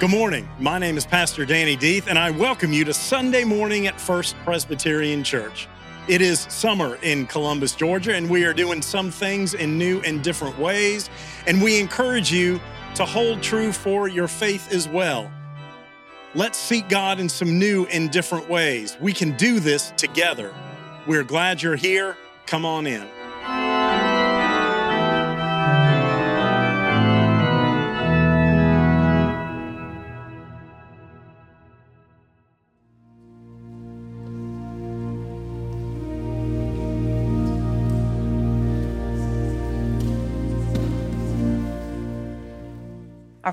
Good morning. My name is Pastor Danny Deeth, and I welcome you to Sunday morning at First Presbyterian Church. It is summer in Columbus, Georgia, and we are doing some things in new and different ways. And we encourage you to hold true for your faith as well. Let's seek God in some new and different ways. We can do this together. We're glad you're here. Come on in.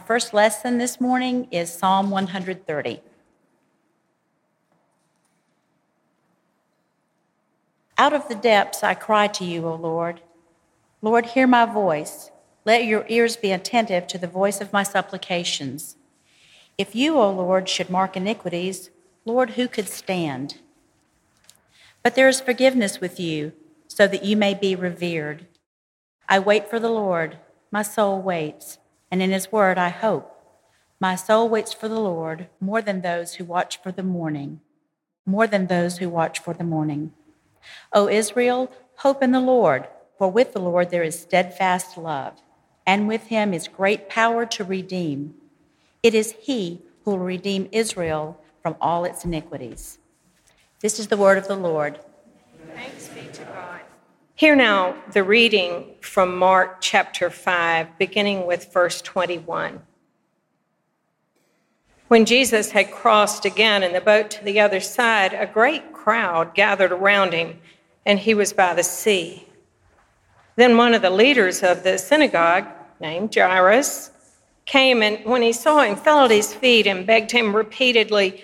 First lesson this morning is Psalm 130. Out of the depths I cry to you, O Lord. Lord, hear my voice. Let your ears be attentive to the voice of my supplications. If you, O Lord, should mark iniquities, Lord, who could stand? But there is forgiveness with you, so that you may be revered. I wait for the Lord, my soul waits and in his word I hope. My soul waits for the Lord more than those who watch for the morning, more than those who watch for the morning. O Israel, hope in the Lord, for with the Lord there is steadfast love, and with him is great power to redeem. It is he who will redeem Israel from all its iniquities. This is the word of the Lord. Thanks be to God. Hear now the reading from Mark chapter 5, beginning with verse 21. When Jesus had crossed again in the boat to the other side, a great crowd gathered around him, and he was by the sea. Then one of the leaders of the synagogue, named Jairus, came and when he saw him, fell at his feet and begged him repeatedly,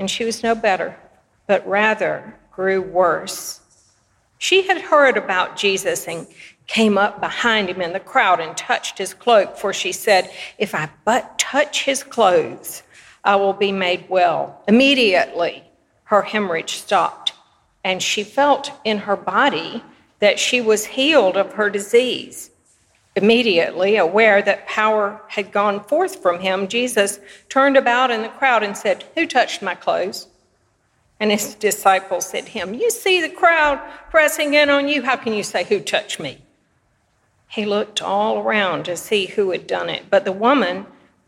and she was no better, but rather grew worse. She had heard about Jesus and came up behind him in the crowd and touched his cloak, for she said, If I but touch his clothes, I will be made well. Immediately, her hemorrhage stopped, and she felt in her body that she was healed of her disease. Immediately, aware that power had gone forth from him, Jesus turned about in the crowd and said, Who touched my clothes? And his disciples said to him, You see the crowd pressing in on you. How can you say, Who touched me? He looked all around to see who had done it. But the woman,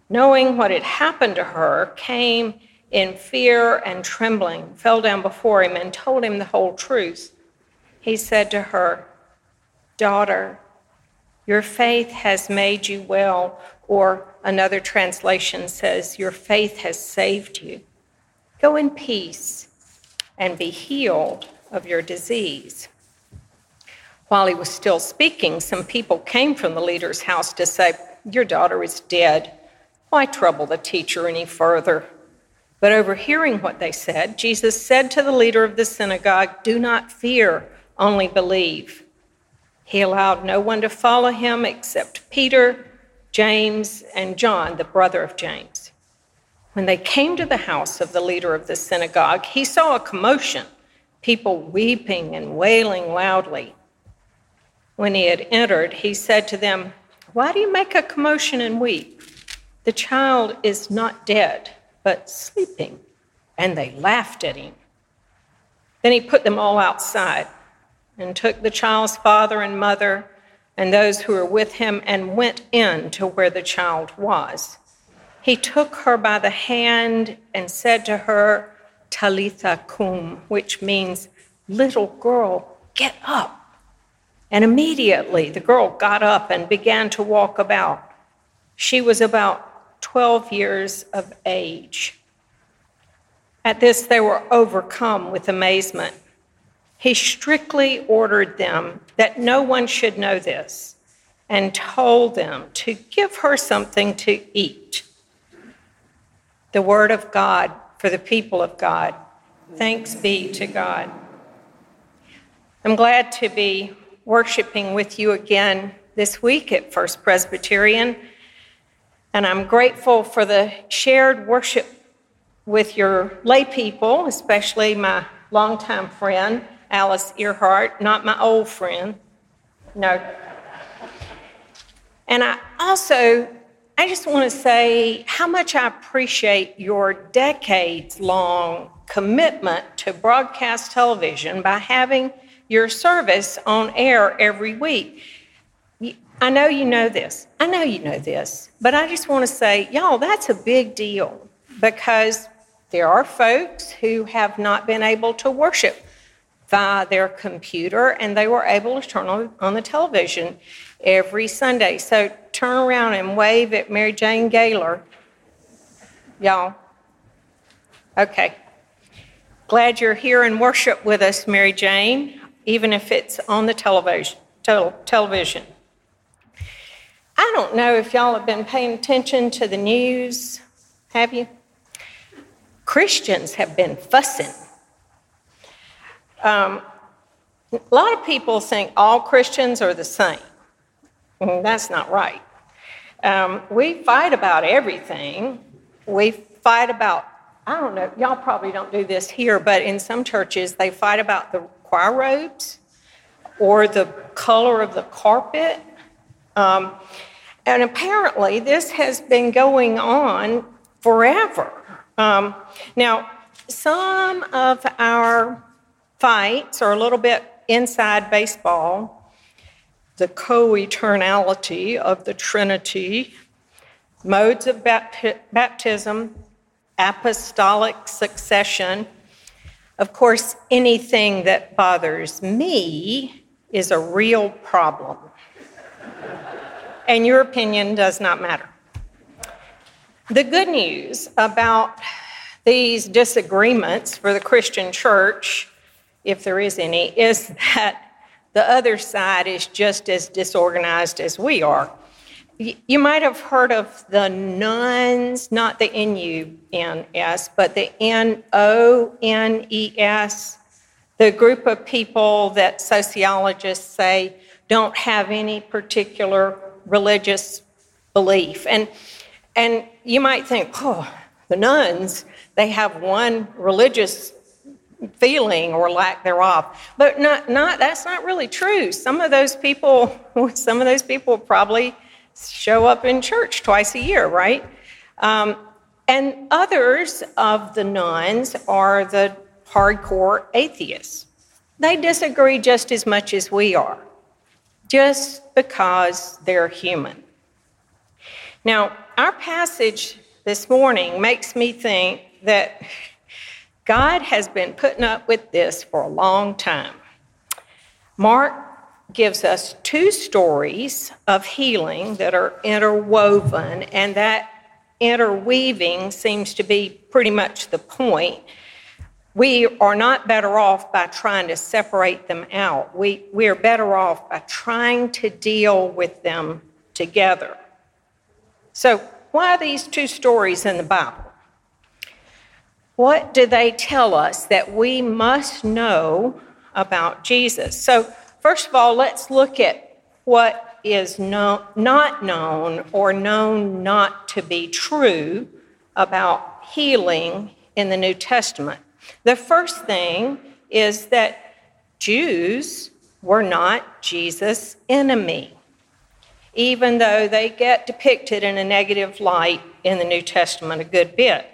knowing what had happened to her, came in fear and trembling, fell down before him, and told him the whole truth. He said to her, Daughter, your faith has made you well, or another translation says, Your faith has saved you. Go in peace and be healed of your disease. While he was still speaking, some people came from the leader's house to say, Your daughter is dead. Why trouble the teacher any further? But overhearing what they said, Jesus said to the leader of the synagogue, Do not fear, only believe. He allowed no one to follow him except Peter, James, and John, the brother of James. When they came to the house of the leader of the synagogue, he saw a commotion, people weeping and wailing loudly. When he had entered, he said to them, Why do you make a commotion and weep? The child is not dead, but sleeping. And they laughed at him. Then he put them all outside and took the child's father and mother and those who were with him and went in to where the child was. He took her by the hand and said to her, Talitha cum, which means, little girl, get up. And immediately the girl got up and began to walk about. She was about 12 years of age. At this, they were overcome with amazement he strictly ordered them that no one should know this and told them to give her something to eat. the word of God for the people of God. Thanks be to God. I'm glad to be worshiping with you again this week at First Presbyterian, and I'm grateful for the shared worship with your lay people, especially my longtime friend, Alice Earhart, not my old friend. No. And I also I just want to say how much I appreciate your decades long commitment to broadcast television by having your service on air every week. I know you know this. I know you know this. But I just want to say, y'all, that's a big deal because there are folks who have not been able to worship via their computer and they were able to turn on, on the television every Sunday. So turn around and wave at Mary Jane Gaylor. Y'all. Okay. Glad you're here in worship with us, Mary Jane, even if it's on the television. television. I don't know if y'all have been paying attention to the news. Have you? Christians have been fussing. Um, a lot of people think all Christians are the same. Mm, that's not right. Um, we fight about everything. We fight about, I don't know, y'all probably don't do this here, but in some churches, they fight about the choir robes or the color of the carpet. Um, and apparently, this has been going on forever. Um, now, some of our fights are a little bit inside baseball the co eternality of the Trinity, modes of baptism, apostolic succession. Of course, anything that bothers me is a real problem. and your opinion does not matter. The good news about these disagreements for the Christian church, if there is any, is that the other side is just as disorganized as we are. You might have heard of the nones, not the N U N S, but the N O N E S, the group of people that sociologists say don't have any particular religious belief. And, and you might think, oh, the nones, they have one religious feeling or lack thereof. But not, not, that's not really true. Some of those people, some of those people probably show up in church twice a year, right? Um, and others of the nones are the hardcore atheists. They disagree just as much as we are, just because they're human. Now, our passage this morning makes me think that God has been putting up with this for a long time. Mark gives us two stories of healing that are interwoven, and that interweaving seems to be pretty much the point. We are not better off by trying to separate them out. We, we are better off by trying to deal with them together. So, why are these two stories in the Bible? What do they tell us that we must know about Jesus? So, first of all, let's look at what is no, not known or known not to be true about healing in the New Testament. The first thing is that Jews were not Jesus' enemy, even though they get depicted in a negative light in the New Testament a good bit.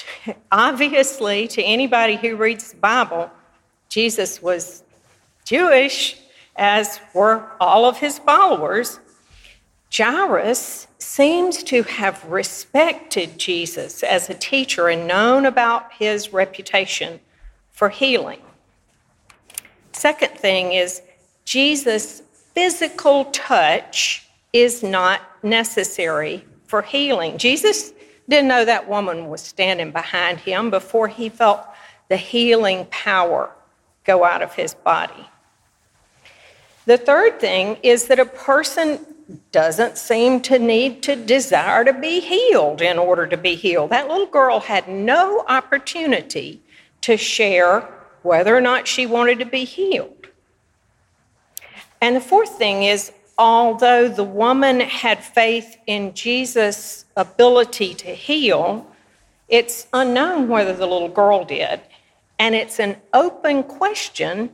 Obviously, to anybody who reads the Bible, Jesus was Jewish, as were all of his followers. Jairus seems to have respected Jesus as a teacher and known about his reputation for healing. Second thing is, Jesus' physical touch is not necessary for healing. Jesus didn't know that woman was standing behind him before he felt the healing power go out of his body. The third thing is that a person doesn't seem to need to desire to be healed in order to be healed. That little girl had no opportunity to share whether or not she wanted to be healed. And the fourth thing is, although the woman had faith in Jesus' ability to heal, it's unknown whether the little girl did. And it's an open question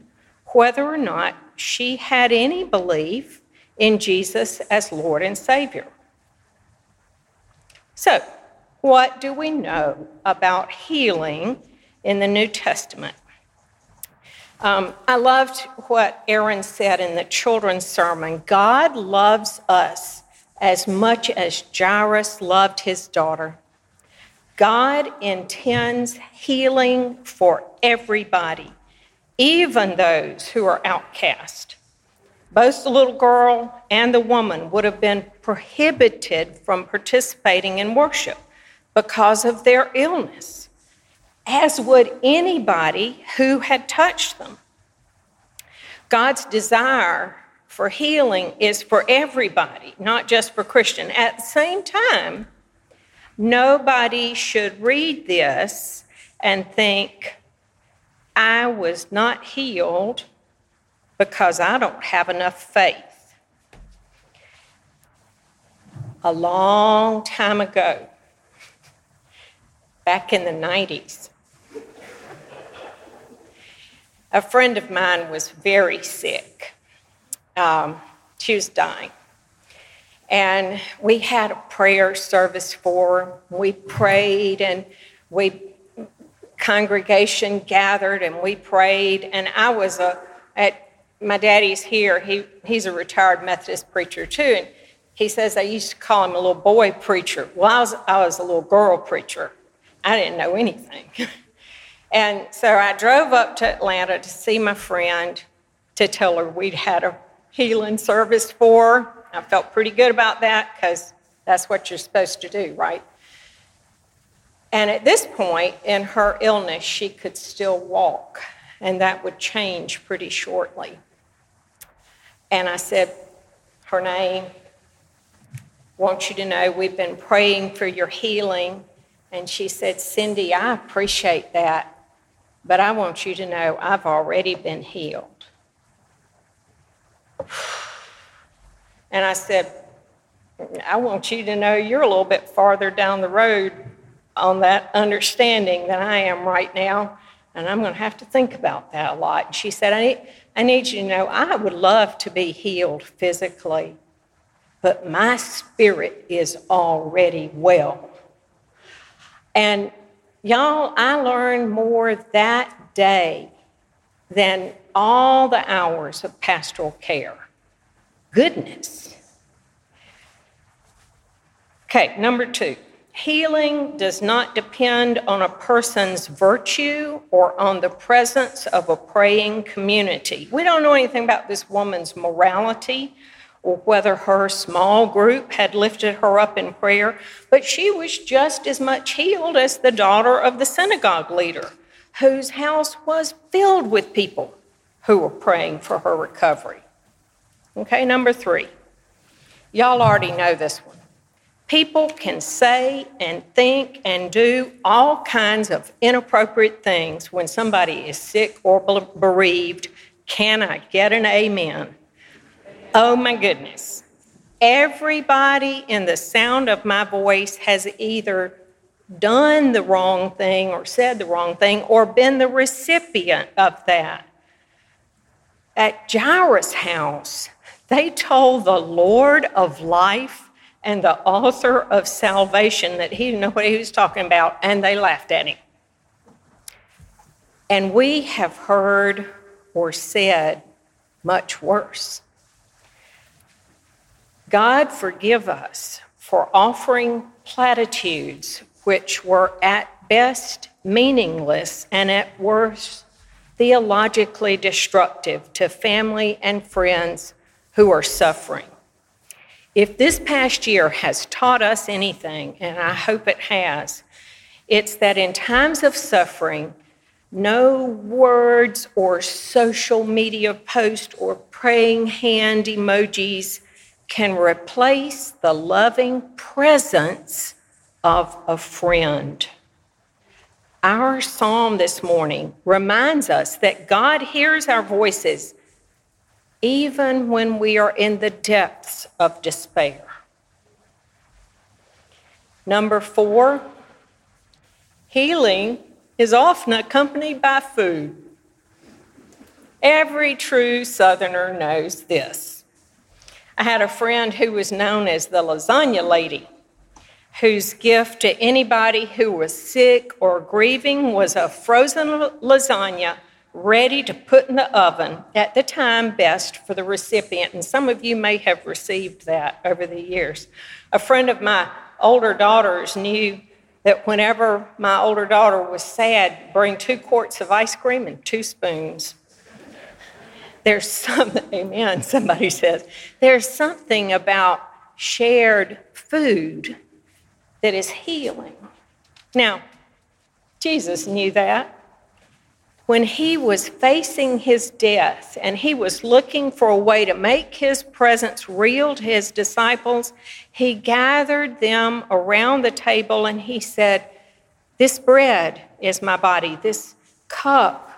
whether or not she had any belief in Jesus as Lord and Savior. So, what do we know about healing in the New Testament? Um, I loved what Aaron said in the children's sermon God loves us as much as Jairus loved his daughter. God intends healing for everybody, even those who are outcast. Both the little girl and the woman would have been prohibited from participating in worship because of their illness, as would anybody who had touched them. God's desire for healing is for everybody, not just for Christian. At the same time, nobody should read this and think, I was not healed because I don't have enough faith. A long time ago, back in the 90s, a friend of mine was very sick. Um, she was dying. And we had a prayer service for her. We prayed and we congregation gathered and we prayed and I was a at my daddy's here. He, he's a retired Methodist preacher too. And he says I used to call him a little boy preacher. Well, I was, I was a little girl preacher. I didn't know anything. and so I drove up to Atlanta to see my friend to tell her we'd had a healing service for her. I felt pretty good about that because that's what you're supposed to do, right? And at this point in her illness, she could still walk, and that would change pretty shortly. And I said, Her name, want you to know we've been praying for your healing. And she said, Cindy, I appreciate that, but I want you to know I've already been healed. And I said, I want you to know you're a little bit farther down the road on that understanding than I am right now. And I'm going to have to think about that a lot. And she said, I need, I need you to know I would love to be healed physically, but my spirit is already well. And y'all, I learned more that day than all the hours of pastoral care. Goodness. Okay, number two. Healing does not depend on a person's virtue or on the presence of a praying community. We don't know anything about this woman's morality or whether her small group had lifted her up in prayer, but she was just as much healed as the daughter of the synagogue leader, whose house was filled with people who were praying for her recovery. Okay, number three. Y'all already know this one. People can say and think and do all kinds of inappropriate things when somebody is sick or bereaved. Can I get an amen? Oh my goodness. Everybody in the sound of my voice has either done the wrong thing or said the wrong thing or been the recipient of that. At Jairus' house, they told the Lord of life and the author of salvation that he didn't know what he was talking about, and they laughed at him. And we have heard or said much worse. God forgive us for offering platitudes which were at best meaningless and at worst theologically destructive to family and friends who are suffering. If this past year has taught us anything, and I hope it has, it's that in times of suffering, no words or social media post or praying hand emojis can replace the loving presence of a friend. Our psalm this morning reminds us that God hears our voices even when we are in the depths of despair. Number four, healing is often accompanied by food. Every true Southerner knows this. I had a friend who was known as the lasagna lady, whose gift to anybody who was sick or grieving was a frozen lasagna ready to put in the oven at the time best for the recipient. And some of you may have received that over the years. A friend of my older daughters knew that whenever my older daughter was sad, bring two quarts of ice cream and two spoons. There's something, amen, somebody says, there's something about shared food that is healing. Now, Jesus knew that. When he was facing his death and he was looking for a way to make his presence real to his disciples, he gathered them around the table and he said, This bread is my body, this cup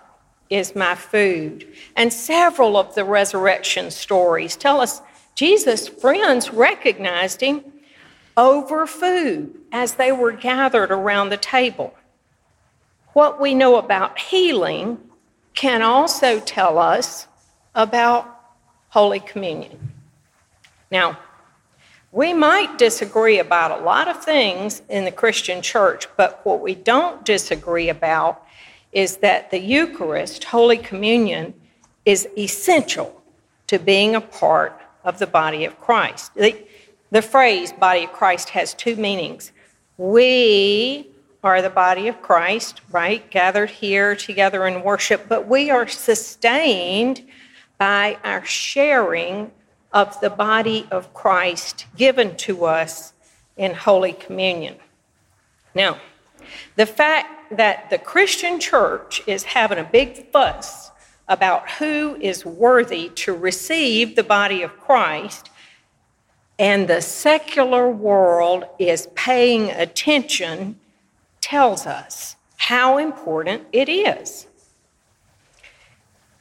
is my food. And several of the resurrection stories tell us Jesus' friends recognized him over food as they were gathered around the table. What we know about healing can also tell us about Holy Communion. Now, we might disagree about a lot of things in the Christian church, but what we don't disagree about is that the Eucharist, Holy Communion, is essential to being a part of the body of Christ. The, the phrase body of Christ has two meanings. We are the body of Christ, right? Gathered here together in worship, but we are sustained by our sharing of the body of Christ given to us in Holy Communion. Now, the fact that the Christian church is having a big fuss about who is worthy to receive the body of Christ, and the secular world is paying attention, tells us how important it is.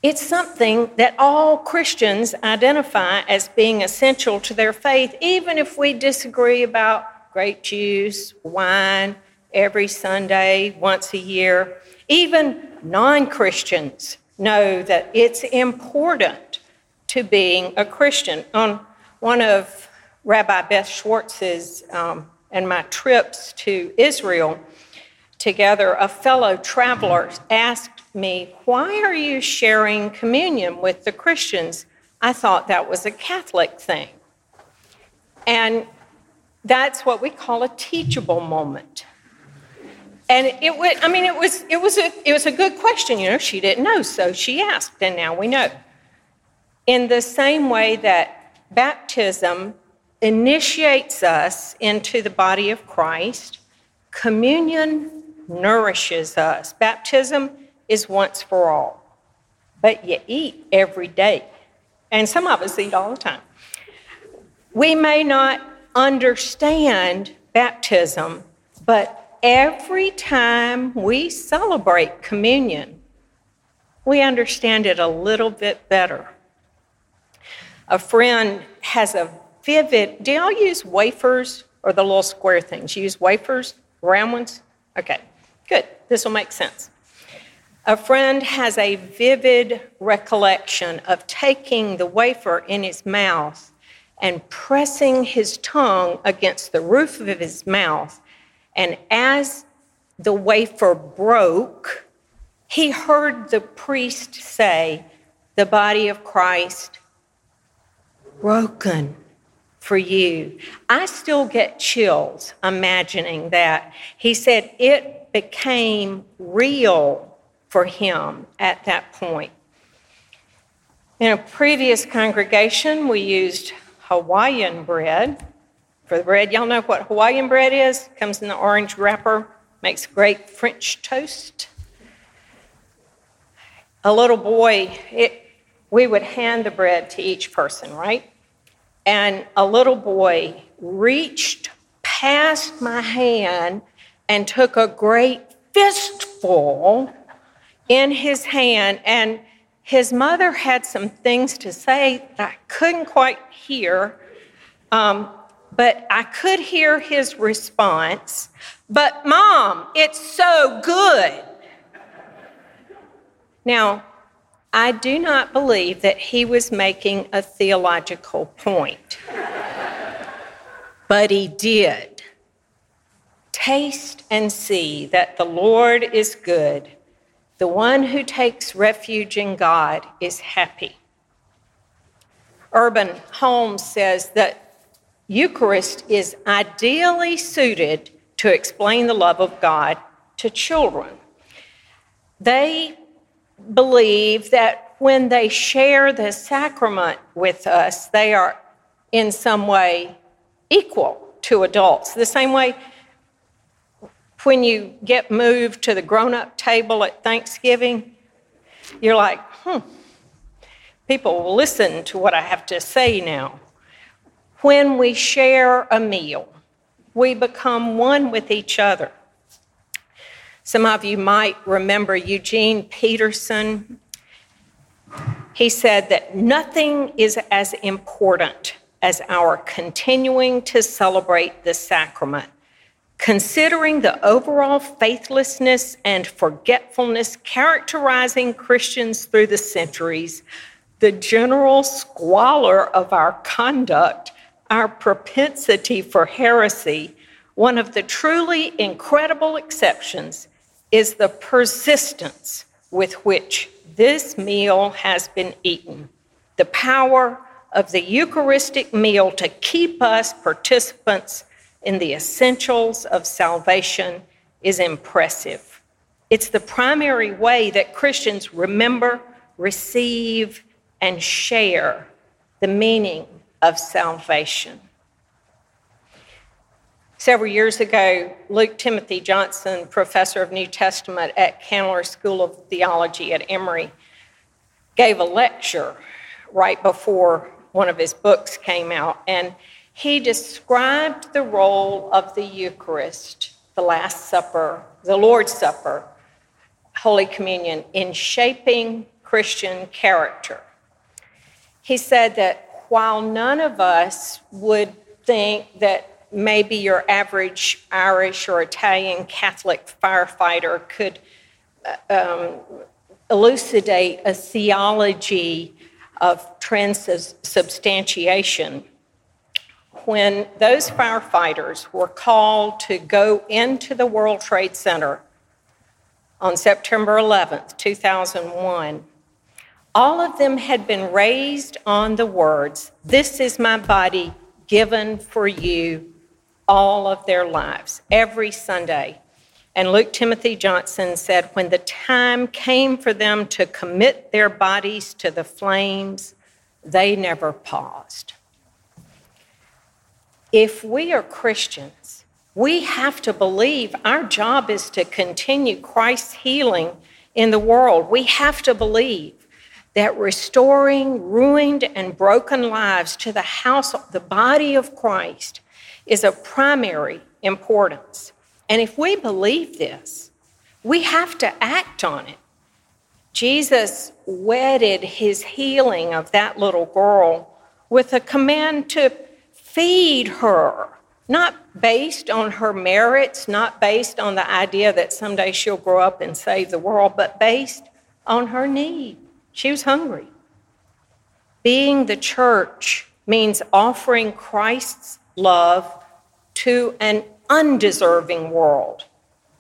It's something that all Christians identify as being essential to their faith, even if we disagree about grape juice, wine, every Sunday, once a year. Even non Christians know that it's important to being a Christian. On one of Rabbi Beth Schwartz's um, and my trips to Israel together, a fellow traveler asked me, Why are you sharing communion with the Christians? I thought that was a Catholic thing. And that's what we call a teachable moment. And it was, I mean, it was, it was a, it was a good question. You know, she didn't know, so she asked, and now we know. In the same way that baptism initiates us into the body of Christ, communion nourishes us. Baptism is once for all, but you eat every day. And some of us eat all the time. We may not understand baptism, but every time we celebrate communion, we understand it a little bit better. A friend has a vivid, do y'all use wafers or the little square things? You use wafers, round ones? Okay, good. This will make sense. A friend has a vivid recollection of taking the wafer in his mouth and pressing his tongue against the roof of his mouth and as the wafer broke, he heard the priest say, The body of Christ broken for you. I still get chills imagining that. He said it became real for him at that point. In a previous congregation, we used Hawaiian bread for the bread. Y'all know what Hawaiian bread is? Comes in the orange wrapper, makes great French toast. A little boy, it, we would hand the bread to each person, right? and a little boy reached past my hand and took a great fistful in his hand. And his mother had some things to say that I couldn't quite hear, um, but I could hear his response. But, Mom, it's so good. Now, I do not believe that he was making a theological point, but he did. Taste and see that the Lord is good. The one who takes refuge in God is happy. Urban Holmes says that Eucharist is ideally suited to explain the love of God to children. They believe that when they share the sacrament with us, they are in some way equal to adults. The same way when you get moved to the grown up table at Thanksgiving, you're like, hmm, people will listen to what I have to say now. When we share a meal, we become one with each other. Some of you might remember Eugene Peterson. He said that nothing is as important as our continuing to celebrate the sacrament. Considering the overall faithlessness and forgetfulness characterizing Christians through the centuries, the general squalor of our conduct, our propensity for heresy, one of the truly incredible exceptions is the persistence with which this meal has been eaten. The power of the Eucharistic meal to keep us participants in the essentials of salvation is impressive. It's the primary way that Christians remember, receive, and share the meaning of salvation. Several years ago, Luke Timothy Johnson, professor of New Testament at Candler School of Theology at Emory, gave a lecture right before one of his books came out, and he described the role of the Eucharist, the Last Supper, the Lord's Supper, Holy Communion, in shaping Christian character. He said that while none of us would think that maybe your average Irish or Italian Catholic firefighter could uh, um, elucidate a theology of transubstantiation. When those firefighters were called to go into the World Trade Center on September 11th, 2001, all of them had been raised on the words, This is my body given for you all of their lives, every Sunday. And Luke Timothy Johnson said, when the time came for them to commit their bodies to the flames, they never paused. If we are Christians, we have to believe our job is to continue Christ's healing in the world. We have to believe that restoring ruined and broken lives to the house, the body of Christ, is of primary importance. And if we believe this, we have to act on it. Jesus wedded his healing of that little girl with a command to feed her, not based on her merits, not based on the idea that someday she'll grow up and save the world, but based on her need. She was hungry. Being the church means offering Christ's love to an undeserving world,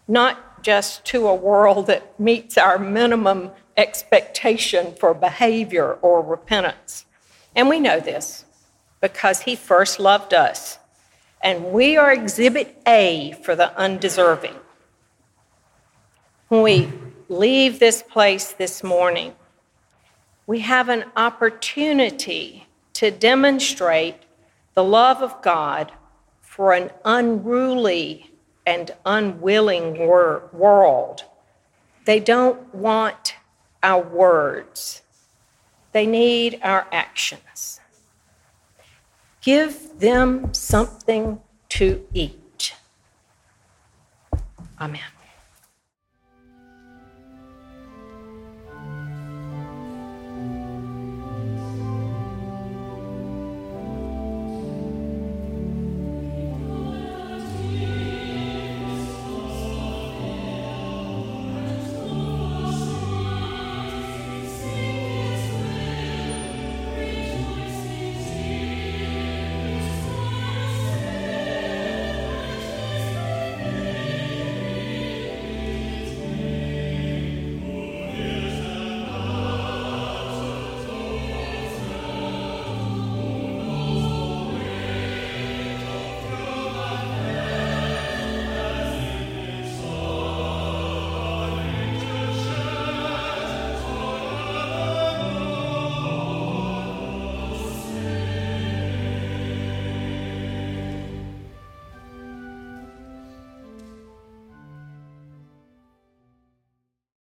not just to a world that meets our minimum expectation for behavior or repentance. And we know this because He first loved us, and we are exhibit A for the undeserving. When we leave this place this morning, we have an opportunity to demonstrate the love of God for an unruly and unwilling wor- world. They don't want our words, they need our actions. Give them something to eat. Amen.